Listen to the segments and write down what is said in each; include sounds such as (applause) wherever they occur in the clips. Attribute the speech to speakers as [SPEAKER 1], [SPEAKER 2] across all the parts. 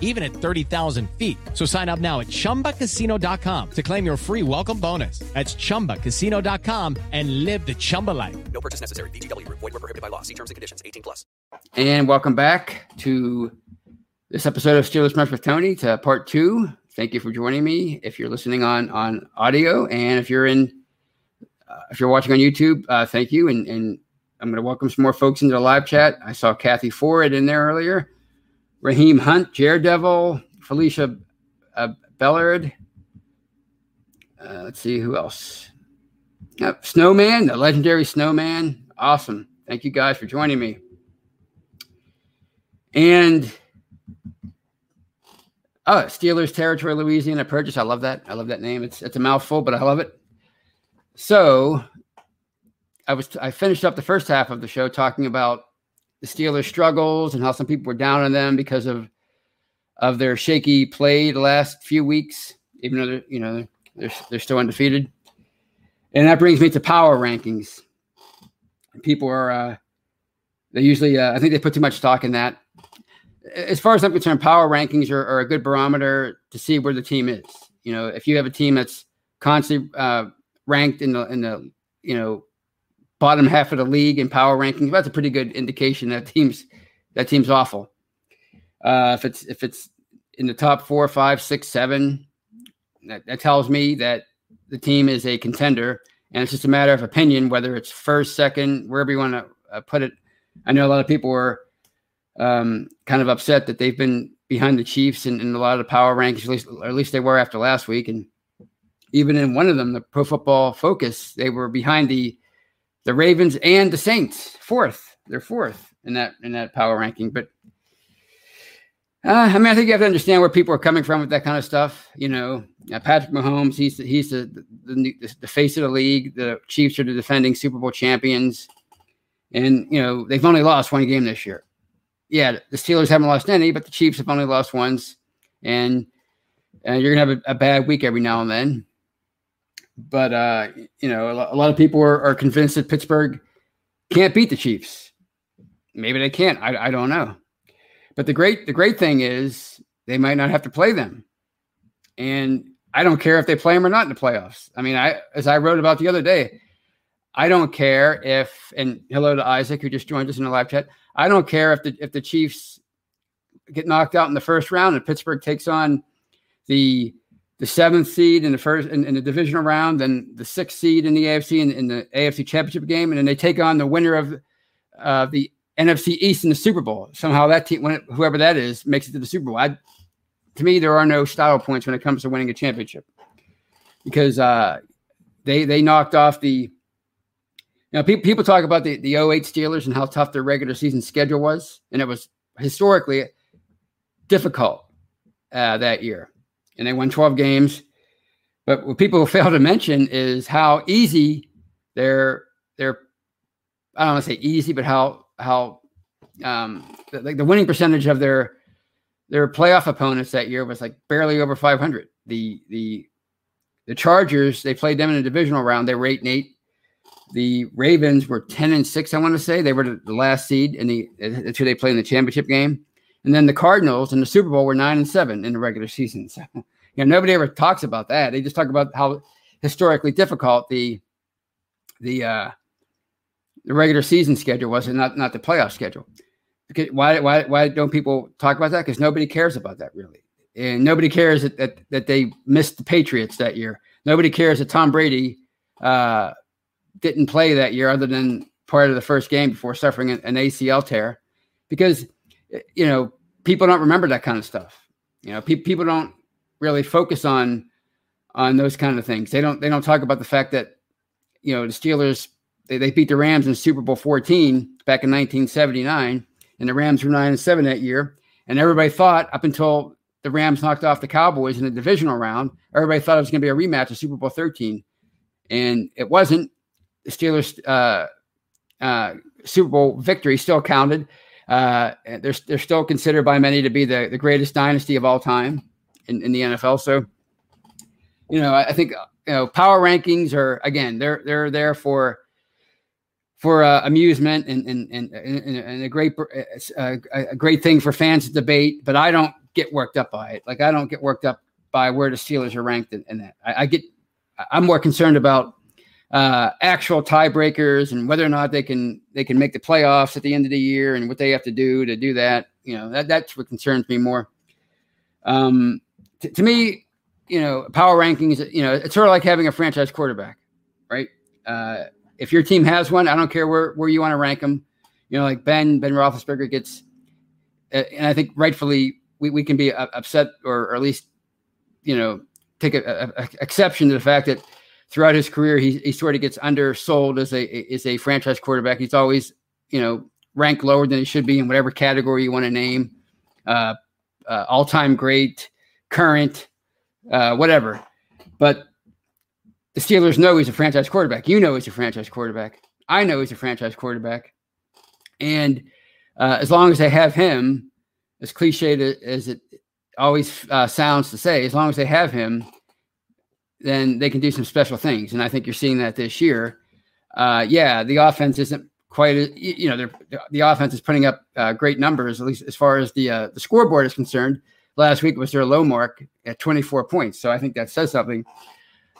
[SPEAKER 1] even at 30,000 feet. So sign up now at chumbacasino.com to claim your free welcome bonus. That's chumbacasino.com and live the Chumba life.
[SPEAKER 2] No purchase necessary. VGW Group. Void were prohibited by law. See terms and conditions. 18 plus.
[SPEAKER 3] And welcome back to this episode of Steelers Match with Tony to part two. Thank you for joining me. If you're listening on on audio, and if you're in, uh, if you're watching on YouTube, uh, thank you. And and I'm going to welcome some more folks into the live chat. I saw Kathy Ford in there earlier, Raheem Hunt, Daredevil, Felicia uh, Ballard. Uh, let's see who else. Yep, Snowman, the legendary Snowman. Awesome. Thank you guys for joining me. And oh, Steelers territory, Louisiana Purchase. I love that. I love that name. It's it's a mouthful, but I love it. So I was I finished up the first half of the show talking about the Steelers' struggles and how some people were down on them because of of their shaky play the last few weeks, even though they're, you know they're they're still undefeated. And that brings me to power rankings. People are uh, they usually uh, I think they put too much stock in that. As far as I'm concerned, power rankings are, are, a good barometer to see where the team is. You know, if you have a team that's constantly uh, ranked in the in the you know bottom half of the league in power rankings, that's a pretty good indication that team's that team's awful. Uh, if it's if it's in the top four, five, six, seven, that, that tells me that the team is a contender, and it's just a matter of opinion whether it's first, second, wherever you want to uh, put it. I know a lot of people were um, kind of upset that they've been behind the Chiefs in, in a lot of the power rankings, at least, or at least they were after last week, and even in one of them, the Pro Football Focus, they were behind the the Ravens and the Saints, fourth. They're fourth in that in that power ranking, but uh, I mean, I think you have to understand where people are coming from with that kind of stuff. You know, uh, Patrick Mahomes, he's the, he's the, the, the the face of the league. The Chiefs are the defending Super Bowl champions, and you know they've only lost one game this year. Yeah, the Steelers haven't lost any, but the Chiefs have only lost once, and uh, you're gonna have a, a, bad week every now and then. But uh, you know, a, lot of people are, are convinced that Pittsburgh can't beat the Chiefs. Maybe they can't. I, I don't know. But the great the great thing is they might not have to play them. And I don't care if they play them or not in the playoffs. I mean, I as I wrote about the other day, I don't care if and hello to Isaac who just joined us in the live chat. I don't care if the if the Chiefs get knocked out in the first round and Pittsburgh takes on the the seventh seed in the first in, in the divisional round, then the sixth seed in the AFC in, in, the AFC championship game, and then they take on the winner of uh, the NFC East in the Super Bowl. Somehow that team, whoever that is, makes it to the Super Bowl. I, to me, there are no style points when it comes to winning a championship because uh, they they knocked off the you know, pe- people talk about the, the 08 Steelers and how tough their regular season schedule was. And it was historically difficult uh, that year. And they won 12 games. But what people (laughs) fail to mention is how easy their, their, I don't want to say easy, but how, how, um, like the winning percentage of their, their playoff opponents that year was like barely over 500. The, the, the Chargers, they played them in a divisional round. They were eight and eight. The Ravens were 10 and 6, I want to say. They were the last seed in the that's who they played in the championship game. And then the Cardinals in the Super Bowl were 9 and 7 in the regular season. (laughs) So, you know, nobody ever talks about that. They just talk about how historically difficult the the uh the regular season schedule was and not not the playoff schedule. Because why why why don't people talk about that? Because nobody cares about that really. And nobody cares that, that that they missed the Patriots that year. Nobody cares that Tom Brady uh didn't play that year other than part of the first game before suffering an, ACL tear because you know people don't remember that kind of stuff. You know pe- people don't really focus on on those kind of things. They don't they don't talk about the fact that you know the steelers they, they beat the rams in super bowl 14 back in 1979 and the rams were 9 and 7 that year. And everybody thought up until the rams knocked off the cowboys in the divisional round everybody thought it was going to be a rematch of super bowl 13 and it wasn't. The Steelers uh, uh, Super Bowl victory still counted. Uh, they're they're still considered by many to be the, the greatest dynasty of all time in, in the NFL. So, you know, I, I think you know power rankings are again they're they're there for for uh, amusement and and, and and a great uh, a great thing for fans to debate. But I don't get worked up by it. Like I don't get worked up by where the Steelers are ranked in, in that. I, I get I'm more concerned about uh, actual tiebreakers and whether or not they can they can make the playoffs at the end of the year and what they have to do to do that. You know, that that's what concerns me more. Um, t- to me, you know, power rankings. You know, it's sort of like having a franchise quarterback, right? Uh, if your team has one, I don't care where where you want to rank them. You know, like Ben Ben Roethlisberger gets, uh, and I think rightfully we, we can be upset or, or at least, you know, take a, a, a exception to the fact that throughout his career, he, he sort of gets undersold as a as a franchise quarterback. He's always you know ranked lower than he should be in whatever category you want to name, uh, uh, all time great, current, uh, whatever. But the Steelers know he's a franchise quarterback. You know he's a franchise quarterback. I know he's a franchise quarterback, and uh, as long as they have him, as cliched as it always uh, sounds to say, as long as they have him, then they can do some special things. And I think you're seeing that this year. Uh, yeah, the offense isn't quite, you know, the offense is putting up uh, great numbers, at least as far as the uh, the scoreboard is concerned. Last week was their low mark at 24 points, so I think that says something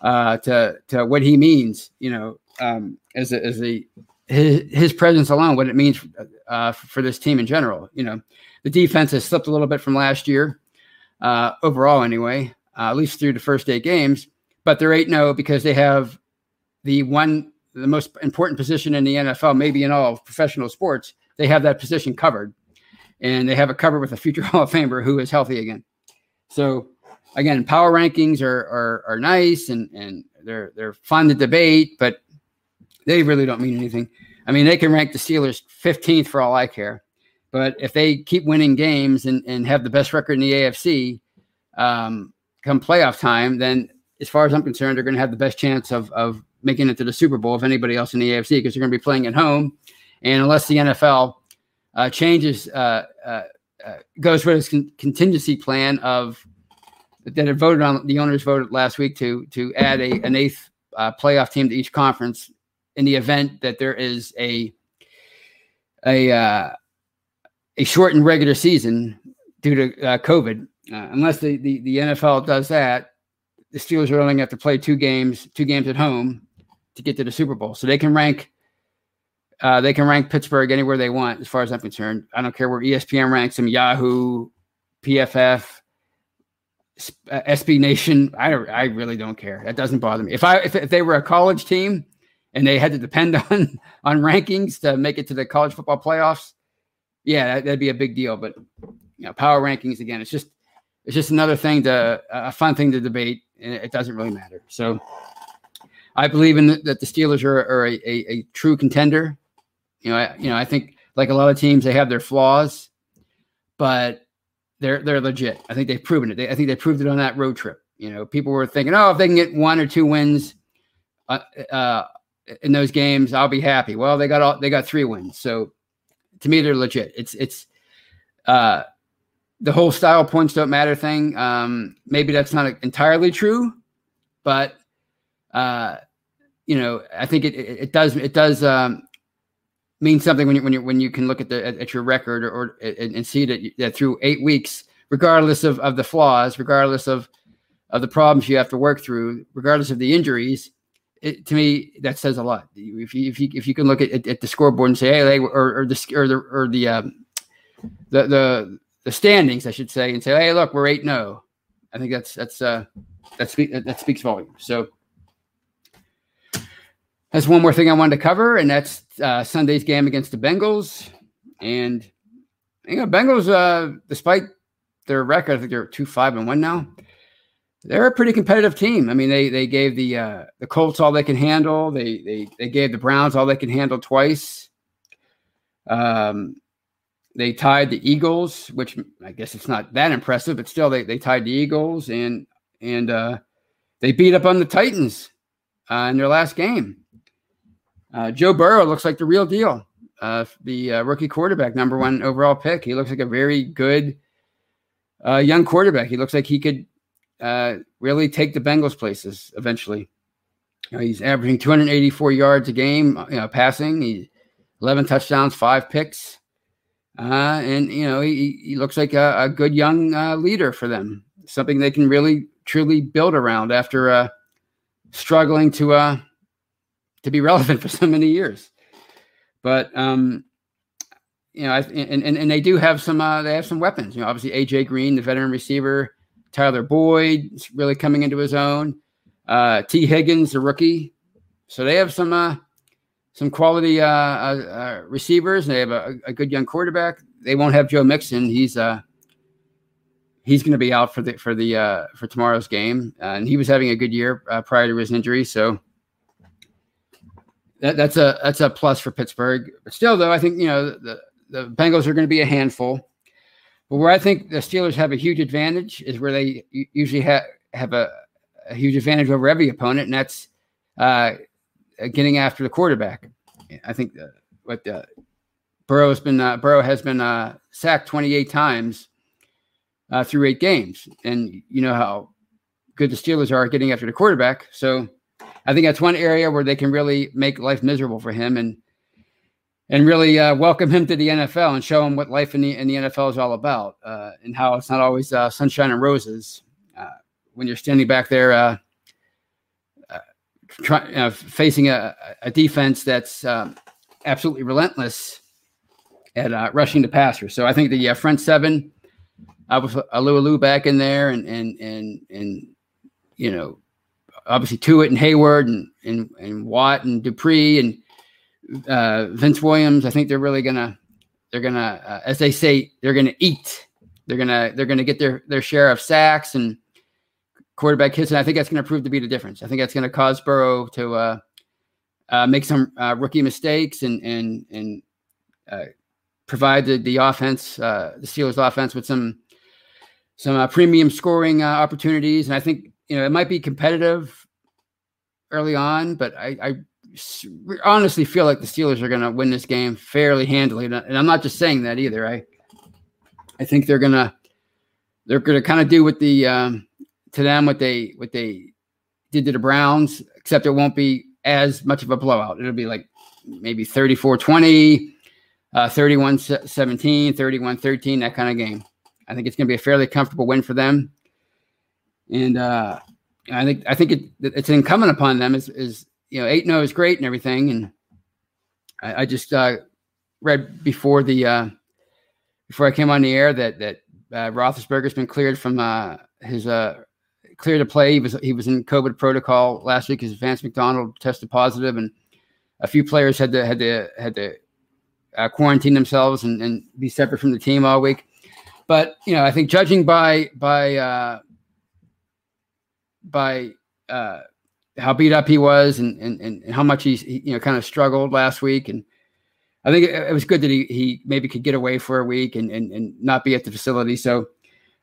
[SPEAKER 3] uh, to to what he means, you know, um, as a, as a his, his presence alone, what it means uh, for this team in general. You know, the defense has slipped a little bit from last year, uh, overall, anyway, uh, at least through the first eight games but they're 8 0 because they have the one, the most important position in the NFL, maybe in all professional sports. They have that position covered, and they have it covered with a future (laughs) Hall of Famer who is healthy again. So, again, power rankings are are, are nice and and they're they're fun to debate, but they really don't mean anything. I mean, they can rank the Steelers 15th for all I care. But if they keep winning games and, and have the best record in the AFC um, come playoff time, then as far as I'm concerned, they're going to have the best chance of, of making it to the Super Bowl of anybody else in the AFC because they're going to be playing at home. And unless the NFL uh, changes, uh, uh, uh, goes with its con- contingency plan of that it voted on, the owners voted last week to to add a an eighth uh, playoff team to each conference in the event that there is a a uh, a shortened regular season due to COVID. unless the, the the NFL does that, the Steelers are only going to have to play two games, two games at home to get to the Super Bowl. So they can rank uh, they can rank Pittsburgh anywhere they want, as far as I'm concerned. I don't care where ESPN ranks them, Yahoo, PFF, SB Nation. I I really don't care. That doesn't bother me. If I if, if they were a college team and they had to depend (laughs) on on rankings to make it to the college football playoffs, yeah, that, would be a big deal. But you know, power rankings again, it's just it's just another thing to a fun thing to debate and it doesn't really matter. So, I believe in the, that the Steelers are, are a, a, a, true contender. You know, I, you know, I think like a lot of teams, they have their flaws, but they're they're legit. I think they've proven it. They, I think they proved it on that road trip. You know, people were thinking, oh, if they can get one or two wins uh, uh, in those games, I'll be happy. Well, they got all they got three wins, so to me, they're legit. It's it's uh, the whole style points don't matter thing. Um, maybe that's not entirely true, but uh, you know, I think it, it, it does it does um, mean something when you when you when you can look at the at, at your record or, or and, and, see that, that through eight weeks, regardless of, of the flaws, regardless of of the problems you have to work through, regardless of the injuries, it, to me that says a lot. If you if you if you can look at, at, at the scoreboard and say, hey, or, or the or the or the um, the the the standings, I should say, and say, hey, look, we're eight zero. Oh. I think that's that's uh that speaks that speaks volumes. So that's one more thing I wanted to cover, and that's uh, Sunday's game against the Bengals. And you know, Bengals, uh, despite their record, I think they're two five and one now. They're a pretty competitive team. I mean, they they gave the uh, the Colts all they can handle. They they they gave the Browns all they can handle twice. Um, they tied the Eagles, which I guess it's not that impressive, but still they they tied the Eagles and and uh, they beat up on the Titans uh, in their last game. Uh, Joe Burrow looks like the real deal. Uh, the uh, rookie quarterback, number one overall pick. He looks like a very good uh, young quarterback. He looks like he could really take the Bengals places eventually. You know, he's averaging 284 yards a game, you know, passing. He 11 touchdowns, five picks. Uh, and you know he, he looks like a, a good young uh, leader for them, something they can really truly build around after uh, struggling to uh, to be (laughs) relevant for so many years. But um, you know, and, and and they do have some uh, they have some weapons. You know, obviously AJ Green, the veteran receiver, Tyler Boyd really coming into his own. Uh, Tee Higgins, the rookie, so they have some uh, some quality uh, uh, uh receivers. They have a, a, good young quarterback. They won't have Joe Mixon. He's uh he's going to be out for the for the uh, for tomorrow's game, and he was having a good year uh, prior to his injury. So that, that's a that's a plus for Pittsburgh. But still, though, I think you know the the Bengals are going to be a handful. But where I think the Steelers have a huge advantage is where they usually have have a, a huge advantage over every opponent, and that's uh, getting after the quarterback. I think uh, what uh, Burrow has been uh, Burrow has been uh, sacked 28 times uh, through eight games, and you know how good the Steelers are getting after the quarterback. So I think that's one area where they can really make life miserable for him and and really uh, welcome him to the NFL and show him what life in the in the NFL is all about uh, and how it's not always uh, sunshine and roses uh, when you're standing back there uh, uh, try, facing a, a, defense that's um, absolutely relentless at rushing the passer. So I think the front seven, I was Alu back in there and and and and you know obviously Tuitt and Heyward and, and, and Watt and Dupree and uh, Vince Williams. I think they're really gonna they're gonna uh, as they say they're gonna eat. They're gonna they're gonna get their their share of sacks and quarterback hits, and I think that's gonna prove to be the difference. I think that's gonna cause Burrow to uh, uh, make some uh, rookie mistakes and and and uh, provide the, the offense, uh, the Steelers offense, with some some uh, premium scoring opportunities. And I think you know, it might be competitive early on, but I, I honestly feel like the Steelers are going to win this game fairly handily. And I'm not just saying that either. I, I think they're gonna, they're gonna kind of do what the um, to them what they what they did to the Browns, except it won't be as much of a blowout. It'll be like maybe 34-20, uh, 31-17, 31-13, that kind of game. I think it's going to be a fairly comfortable win for them and uh, I think I think it, it's incumbent upon them is is you know eight zero oh is great and everything, and I, I just uh, read before the uh, before I came on the air that that uh, Roethlisberger's been cleared from uh, his uh, clear to play. He was he was in COVID protocol last week. His Vance McDonald tested positive, and a few players had to had to had to uh, quarantine themselves and, and be separate from the team all week. But you know, I think judging by by uh, by uh, how beat up he was and and, and how much he's he, you know kind of struggled last week and I think it, it, was good that he he maybe could get away for a week and and, and not be at the facility. So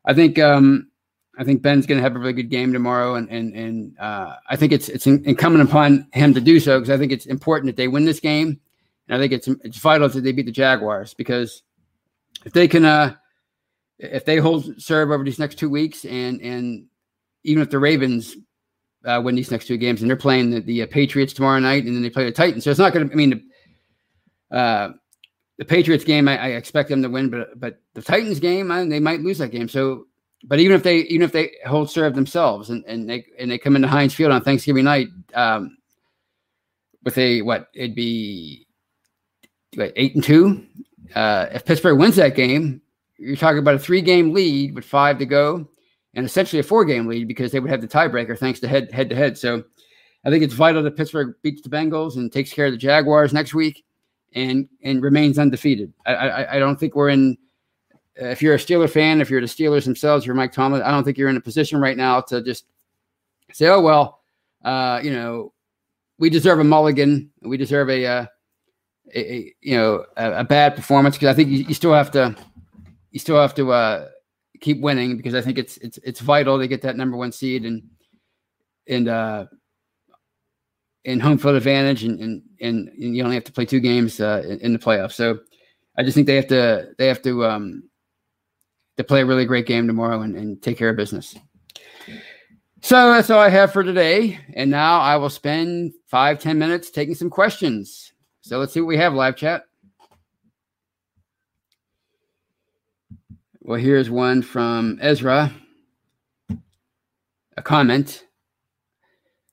[SPEAKER 3] I think um, I think Ben's going to have a really good game tomorrow, and and and uh, I think it's it's incumbent upon him to do so because I think it's important that they win this game, and I think it's it's vital that they beat the Jaguars because if they can uh, if they hold serve over these next two weeks, and and even if the Ravens uh, win these next two games, and they're playing the, the uh, Patriots tomorrow night, and then they play the Titans, so it's not going to. I mean. Uh, the Patriots game, I, I, expect them to win, but but the Titans game, I, they might lose that game. So but even if they even if they hold serve themselves and, and they and they come into Heinz Field on Thanksgiving night um, with a what it'd be what, eight and two. Uh, if Pittsburgh wins that game, you're talking about a three game lead with five to go, and essentially a four game lead because they would have the tiebreaker thanks to head head to head. So I think it's vital that Pittsburgh beats the Bengals and takes care of the Jaguars next week, and and remains undefeated. I I, I don't think we're in if you're a Steeler fan, if you're the Steelers themselves, you're Mike Tomlin. I don't think you're in a position right now to just say, "Oh well, uh, you know, we deserve a mulligan. We deserve a, uh, a, a you know a, a bad performance." Because I think you, you, still have to you still have to uh, keep winning because I think it's it's it's vital to get that number one seed and and uh, in home field advantage and and, and you only have to play two games uh, in, in the playoffs. So I just think they have to they have to um, to play a really great game tomorrow and, and take care of business. So that's all I have for today. And now I will spend five ten minutes taking some questions. So let's see what we have live chat. Well, here's one from Ezra. A comment.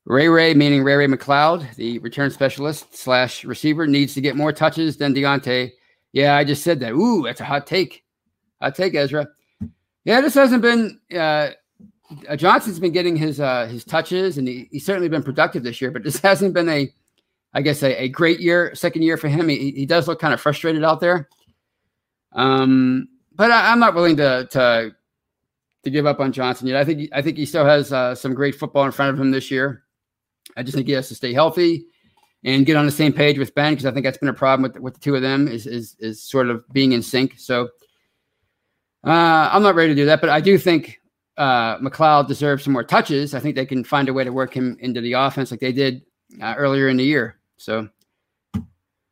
[SPEAKER 3] Ray Ray, meaning Ray Ray McCloud, the return specialist slash receiver, needs to get more touches than Diontae. Yeah, I just said that. Ooh, that's a hot take. I take Ezra. Yeah, this hasn't been. Uh, uh, Johnson's been getting his uh, his touches, and he, he's certainly been productive this year. But this (laughs) hasn't been a, I guess, a, a great year, second year for him. He, he does look kind of frustrated out there. Um, but I, am not willing to to to give up on Johnson yet. I think I think he still has uh, some great football in front of him this year. I just think he has to stay healthy and get on the same page with Ben because I think that's been a problem with with the two of them is is is sort of being in sync. So uh, I'm not ready to do that, but I do think uh, McCloud deserves some more touches. I think they can find a way to work him into the offense like they did uh, earlier in the year. So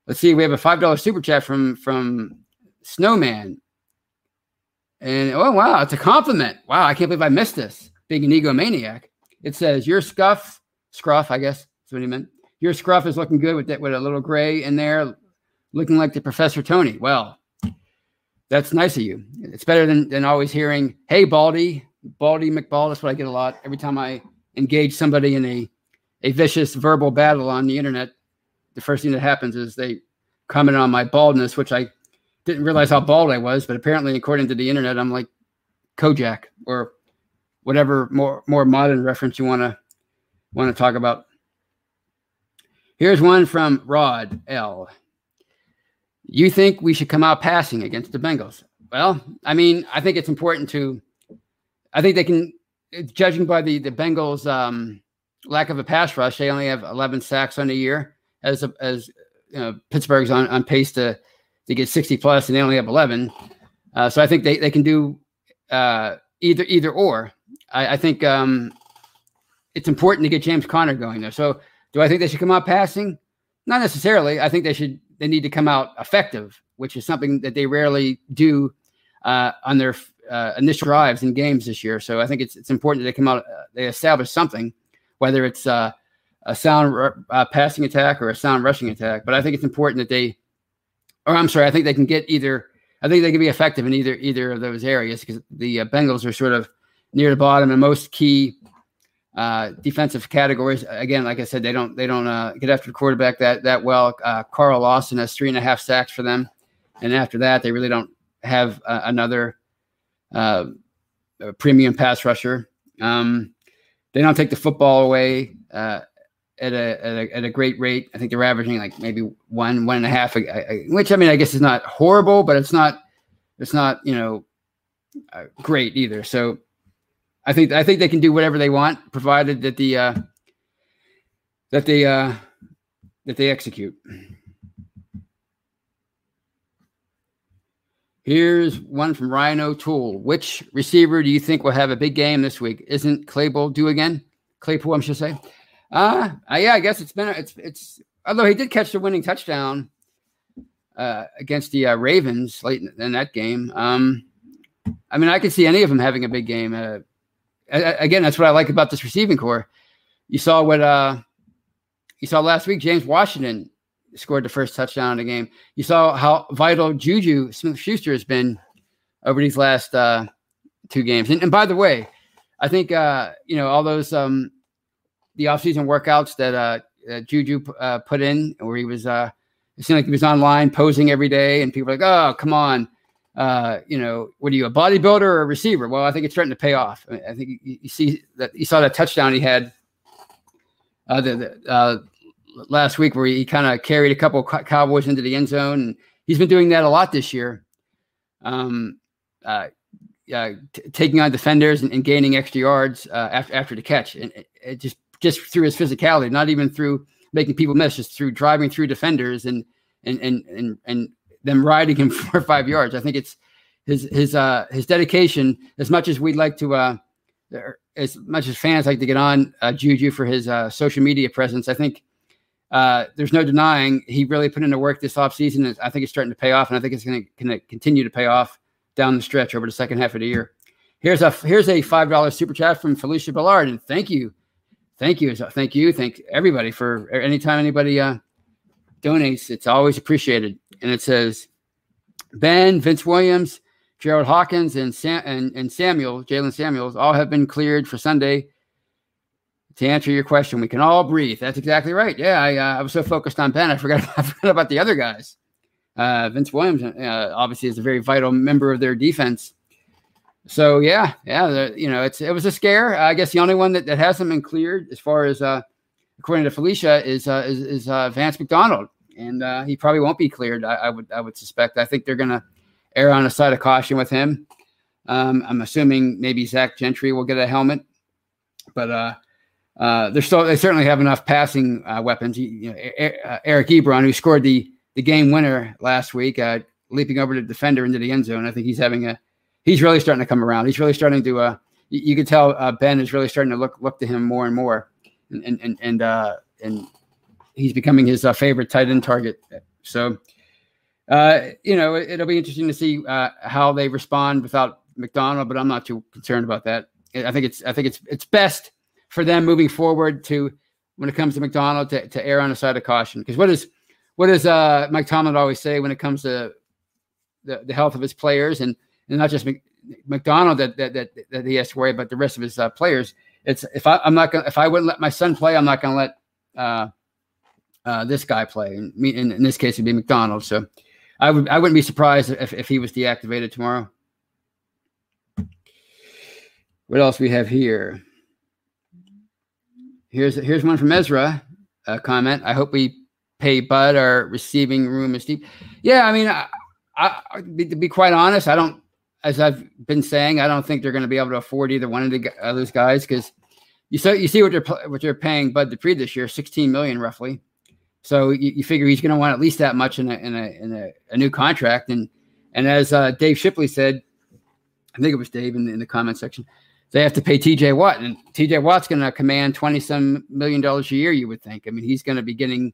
[SPEAKER 3] let's see. We have a five dollar super chat from from Snowman, and oh wow, it's a compliment. Wow, I can't believe I missed this. Being an egomaniac, it says your scuff, scruff. I guess that's what he meant. Your scruff is looking good with that with a little gray in there, looking like the Professor Tony. Well, that's nice of you. It's better than, than always hearing, hey, Baldy, Baldy McBall. That's what I get a lot every time I engage somebody in a, a vicious verbal battle on the internet. The first thing that happens is they comment on my baldness, which I didn't realize how bald I was, but apparently, according to the internet, I'm like Kojak or whatever more more modern reference you want to want to talk about. Here's one from Rod L. You think we should come out passing against the Bengals? Well, I mean, I think it's important to. I think they can, judging by the the Bengals' um, lack of a pass rush, they only have 11 sacks on the year. As a, as you know, Pittsburgh's on, on pace to to get 60 plus, and they only have 11. Uh, so I think they they can do uh, either either or. I, I think um, it's important to get James Conner going there. So do I think they should come out passing? Not necessarily. I think they should they need to come out effective, which is something that they rarely do uh, on their uh, initial drives in games this year. So I think it's it's important that they come out, uh, they establish something, whether it's uh, a sound uh, passing attack or a sound rushing attack. But I think it's important that they, or I'm sorry, I think they can get either. I think they can be effective in either either of those areas because the uh, Bengals are sort of near the bottom in most key uh, defensive categories. Again, like I said, they don't they don't uh, get after the quarterback that that well. Uh, Carl Lawson has three and a half sacks for them, and after that, they really don't have uh, another uh, premium pass rusher. Um, they don't take the football away at a, at a, at a great rate. I think they're averaging like maybe one one and a half, which I mean I guess is not horrible, but it's not it's not you know great either. So I think I think they can do whatever they want, provided that the uh, that they uh, that they execute. Here's one from Ryan O'Toole. Which receiver do you think will have a big game this week? Isn't Claypool due again? Claypool, I'm should say. Uh, uh yeah, I guess it's been it's it's although he did catch the winning touchdown uh, against the uh, Ravens late in, in that game. Um, I mean, I could see any of them having a big game. Uh, again, that's what I like about this receiving corps. You saw what uh, you saw last week. James Washington scored the first touchdown in the game. You saw how vital Juju Smith Schuster has been over these last uh, two games. And, and, by the way, I think uh, you know all those um, the offseason workouts that uh, Juju uh, put in, where he was uh, it seemed like he was online posing every day, and people were like, "Oh, come on." Uh, you know, what are you, a bodybuilder or a receiver? Well, I think it's starting to pay off. I, think you, you, see that you saw that touchdown he had uh, the, the uh, last week where he, kind of carried a couple of Cowboys into the end zone, and he's been doing that a lot this year. Um, uh, uh, t- taking on defenders and, and gaining extra yards uh, after after the catch, and it, it just just through his physicality, not even through making people miss, just through driving through defenders and and and and and them riding him (laughs) four or five yards. I think it's his his uh his dedication. As much as we'd like to uh, as much as fans like to get on uh, Juju for his uh, social media presence, I think uh, there's no denying he really put into work this offseason. And I think it's starting to pay off, and I think it's going to continue to pay off down the stretch over the second half of the year. Here's a here's a five dollar super chat from Felicia Ballard, and thank you, thank you, thank you, thank everybody for anytime anybody uh, donates, it's always appreciated. And it says Ben, Vince Williams, Jerald Hawkins, and Sam and, and Samuel, Jaylen Samuels, all have been cleared for Sunday to answer your question, we can all breathe. That's exactly right. Yeah, I, uh, I was so focused on Ben, I forgot, (laughs) I forgot about the other guys. Uh, Vince Williams, uh, obviously, is a very vital member of their defense. So yeah, yeah, the, you know, it's it was a scare. I guess the only one that, that hasn't been cleared, as far as uh, according to Felicia, is uh, is, is uh, Vance McDonald, and uh, he probably won't be cleared. I, I, would I would suspect. I think they're gonna err on the side of caution with him. Um, I'm assuming maybe Zach Gentry will get a helmet, but uh, uh, they're still they certainly have enough passing uh, weapons. You know, uh, Eric Ebron, who scored the the game winner last week, uh, leaping over the defender into the end zone. I think he's having a he's really starting to come around. He's really starting to. You, you can tell Ben is really starting to look look to him more and more, and and and uh, and he's becoming his uh, favorite tight end target. So, uh, you know, it, will be interesting to see uh, how they respond without McDonald, but I'm not too concerned about that. I think it's I think it's it's best for them moving forward to when it comes to McDonald to, to err on the side of caution. Because what does what does uh, Mike Tomlin always say when it comes to the, the health of his players and, and not just McDonald that, that that that he has to worry about the rest of his uh, players. It's if I, I'm not gonna if I wouldn't let my son play, I'm not gonna let uh, uh, this guy play. And me, in, in this case, it'd be McDonald. So I would I wouldn't be surprised if, if he was deactivated tomorrow. What else we have here? Here's here's one from Ezra. A comment. I hope we pay Bud. Our receiving room is deep. Yeah, I mean, I, I, to be quite honest, I don't. As I've been saying, I don't think they're going to be able to afford either one of the uh, those guys because you so you see what they're what they're paying Bud Dupree this year, sixteen million roughly. So you, you figure he's going to want at least that much in a in a in a, a new contract. And and as uh, Dave Shipley said, I think it was Dave in, in the comment section they have to pay TJ Watt, and TJ Watt's going to command twenty some million dollars a year. You would think. I mean, he's going to be getting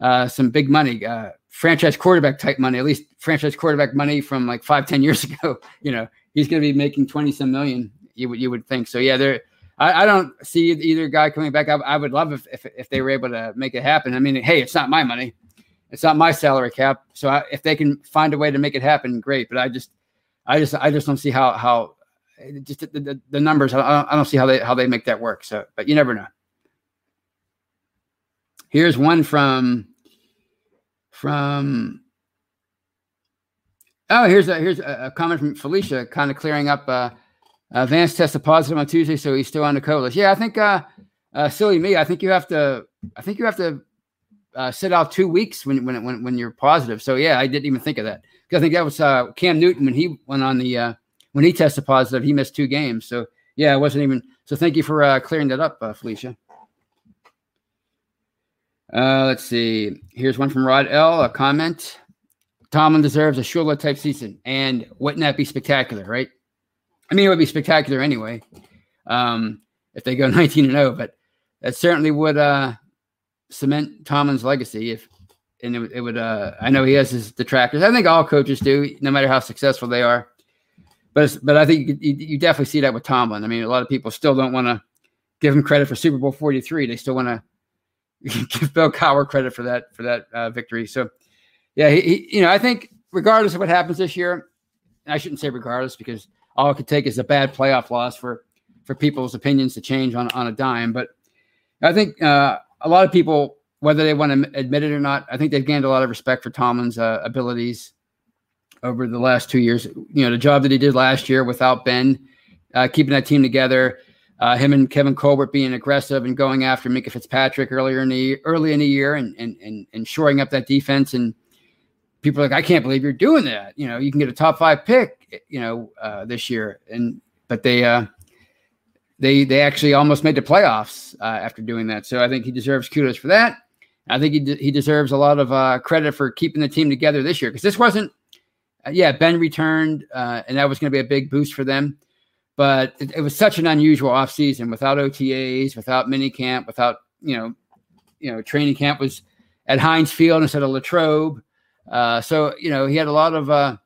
[SPEAKER 3] uh, some big money, uh, franchise quarterback type money, at least franchise quarterback money from like five, ten years (laughs) ago. You know, he's going to be making twenty some million. You would you would think so. Yeah, there. I, I don't see either guy coming back. I, I would love if, if if they were able to make it happen. I mean, hey, it's not my money, it's not my salary cap. So I, if they can find a way to make it happen, great. But I just, I just, I just don't see how how just the, the, the numbers. I, I don't see how they how they make that work. So, but you never know. Here's one from from. Oh, here's a here's a, comment from Felicia, kind of clearing up. Uh, uh, Vance tested positive on Tuesday, so he's still on the COVID list. Yeah, I think uh, uh, silly me. I think you have to. I think you have to uh, sit out two weeks when when when when you're positive. So yeah, I didn't even think of that because I think that was uh, Cam Newton when he went on the uh, when he tested positive, he missed two games. So yeah, I wasn't even. So thank you for uh, clearing that up, uh, Felicia. Uh, let's see. Here's one from Rod L. A comment. Tomlin deserves a Shula type season, and wouldn't that be spectacular, right? I mean, it would be spectacular anyway um, if they go (laughs) 19 and 0, but that certainly would uh, cement Tomlin's legacy. If and it, it would, uh, I know he has his detractors. I think all coaches do, no matter how successful they are. But but I think you, you definitely see that with Tomlin. I mean, a lot of people still don't want to give him credit for Super Bowl 43. They still want to (laughs) give Bill Cowher credit for that for that uh, victory. So, yeah, he, he, you know, I think regardless of what happens this year, I shouldn't say regardless because all it could take is a bad playoff loss for for people's opinions to change on on a dime. But I think uh, a lot of people, whether they want to admit it or not, I think they've gained a lot of respect for Tomlin's uh, abilities over the last two years. You know, the job that he did last year without Ben, uh, keeping that team together uh, him and Kevin Colbert being aggressive and going after Minkah Fitzpatrick earlier in the early in the year and and and, and shoring up that defense. And people are like, I can't believe you're doing that. You know, you can get a top five pick, you know, uh, this year. And but they uh, they they actually almost made the playoffs uh, after doing that. So I think he deserves kudos for that. I think he de- he deserves a lot of uh, credit for keeping the team together this year because this wasn't. Uh, yeah, Ben returned, uh, and that was going to be a big boost for them but it, it was such an unusual offseason without OTAs, without mini camp, without you know, you know, training camp was at Heinz Field instead of Latrobe. Uh, so you know, he had a lot of uh,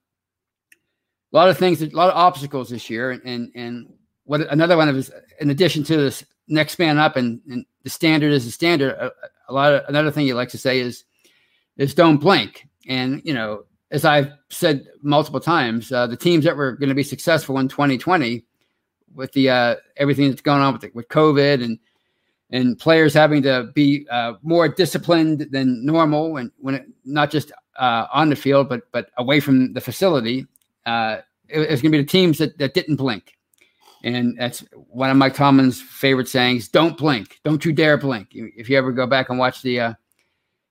[SPEAKER 3] a lot of things, a lot of obstacles this year, and and and what another one of his, in addition to this next man up, and, and the standard is the standard. A, a lot of another thing he likes to say is is don't blink, and you know, as I've said multiple times, uh, the teams that were going to be successful in 2020 with the uh, everything that's going on with the, with COVID and and players having to be uh, more disciplined than normal and when it, not just uh, on the field but but away from the facility. Uh, it, it's going to be the teams that, that didn't blink, and that's one of Mike Tomlin's favorite sayings: "Don't blink, don't you dare blink." If you ever go back and watch the uh,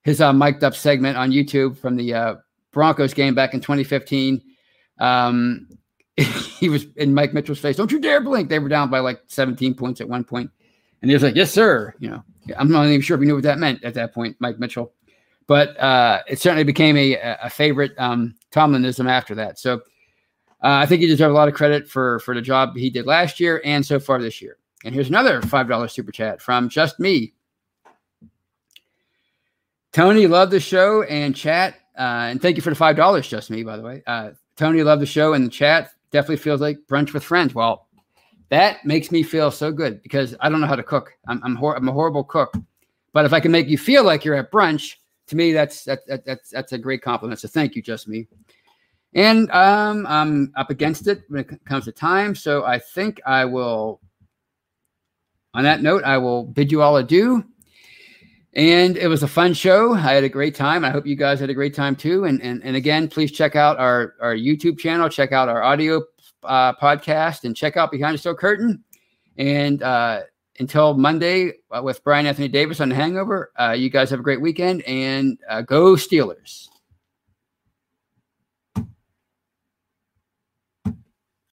[SPEAKER 3] his uh, mic'd up segment on YouTube from the uh, Broncos game back in 2015. Um, (laughs) he was in Mike Mitchell's face. Don't you dare blink. They were down by like 17 points at one point. And he was like, yes, sir. You know, I'm not even sure if he knew what that meant at that point, Mike Mitchell. But uh, it certainly became a, a favorite um, Tomlinism after that. So I think he deserves a lot of credit for, for the job he did last year and so far this year. And here's another $5 super chat from Just Me. Tony, love the show and chat. Uh, and thank you for the $5, Just Me, by the way. Uh, Tony, love the show and the chat definitely feels like brunch with friends. Well, that makes me feel so good because I don't know how to cook. I'm I'm, hor- I'm a horrible cook, but if I can make you feel like you're at brunch, to me that's that, that that's that's a great compliment. So thank you, just me. And um, I'm up against it when it comes to time, so I think I will. On that note, I will bid you all adieu. And it was a fun show. I had a great time. I hope you guys had a great time too. And and, and again, please check out our, our YouTube channel, check out our audio uh, podcast, and check out Behind the Steel Curtain. And uh, until Monday uh, with Bryan Anthony Davis on the Hangover, uh, you guys have a great weekend and uh, go Steelers.